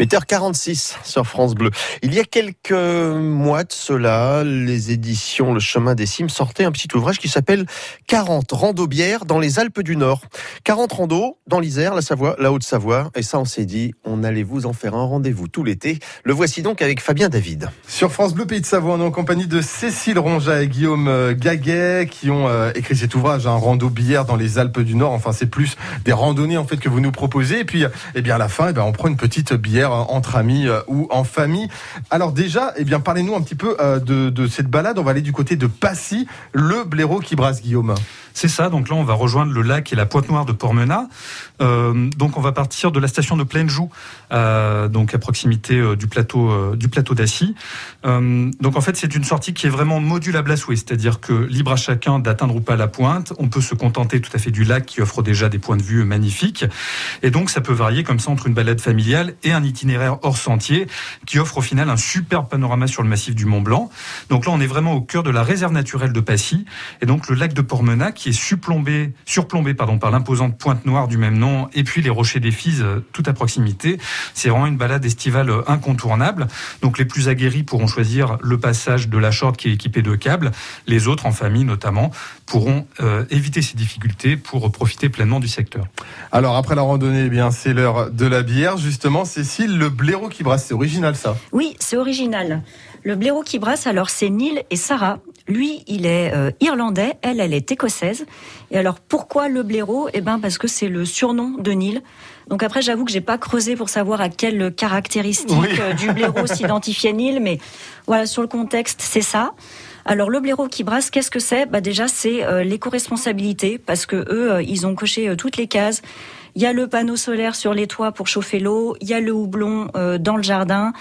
8h46 sur France Bleu. Il y a quelques mois de cela, les éditions Le Chemin des Cimes sortaient un petit ouvrage qui s'appelle 40 rando-bières dans les Alpes du Nord. 40 randos dans l'Isère, la Savoie, la Haute-Savoie. Et ça, on s'est dit, on allait vous en faire un rendez-vous tout l'été. Le voici donc avec Fabien David. Sur France Bleu Pays de Savoie, on est en compagnie de Cécile Ronja et Guillaume euh, Gaguet qui ont euh, écrit cet ouvrage, un rando-bière dans les Alpes du Nord. Enfin, c'est plus des randonnées en fait que vous nous proposez. Et puis, eh bien, à la fin, eh bien, on prend une petite bière entre amis euh, ou en famille. Alors déjà, eh bien, parlez-nous un petit peu euh, de, cette balade. On va aller du côté de Passy, le blaireau qui brasse Guillaume. C'est ça. Donc là, on va rejoindre le lac et la pointe noire de Portmenat. Euh, donc on va partir de la station de Plaine-Joux, euh, donc à proximité euh, du plateau euh, du plateau d'Assy. Euh, donc en fait, c'est une sortie qui est vraiment modulable à souhait, c'est-à-dire que libre à chacun d'atteindre ou pas la pointe. On peut se contenter tout à fait du lac qui offre déjà des points de vue magnifiques, et donc ça peut varier comme ça entre une balade familiale et un itinéraire hors sentier qui offre au final un superbe panorama sur le massif du Mont Blanc. Donc là, on est vraiment au cœur de la réserve naturelle de Passy, et donc le lac de Portmenat qui est surplombé, pardon, par l'imposante pointe noire du même nom et puis les rochers des Fises tout à proximité. C'est vraiment une balade estivale incontournable. Donc les plus aguerris pourront choisir le passage de la short qui est équipé de câbles. Les autres, en famille notamment, pourront euh, éviter ces difficultés pour profiter pleinement du secteur. Alors après la randonnée, eh bien c'est l'heure de la bière. Justement, Cécile, le blaireau qui brasse, c'est original ça Oui, c'est original. Le blaireau qui brasse, alors c'est Neil et Sarah. Lui, il est euh, irlandais, elle, elle est écossaise. Et alors pourquoi le blaireau? Eh ben parce que c'est le surnom de Neil. Donc après, j'avoue que j'ai pas creusé pour savoir à quelle caractéristique Oui. euh, du blaireau s'identifiait Neil, mais voilà, sur le contexte, c'est ça. Alors le blaireau qui brasse, qu'est-ce que c'est? Bah déjà c'est euh, l'éco-responsabilité parce que eux, euh, ils ont coché toutes les cases. Il y a le panneau solaire sur les toits pour chauffer l'eau, il y a le houblon euh, dans le jardin.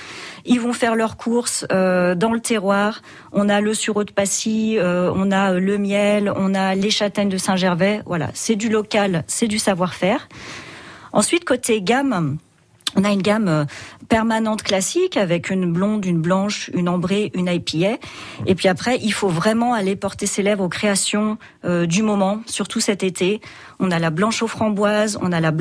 Ils vont faire leurs courses euh, dans le terroir. On a le sureau de Passy, euh, on a euh, le miel, on a les châtaignes de Saint-Gervais. Voilà, c'est du local, c'est du savoir-faire. Ensuite, côté gamme, on a une gamme euh, permanente classique avec une blonde, une blanche, une ambrée, une IPA. Et puis après, il faut vraiment aller porter ses lèvres aux créations euh, du moment, surtout cet été. On a la blanche aux framboises, on a la blanche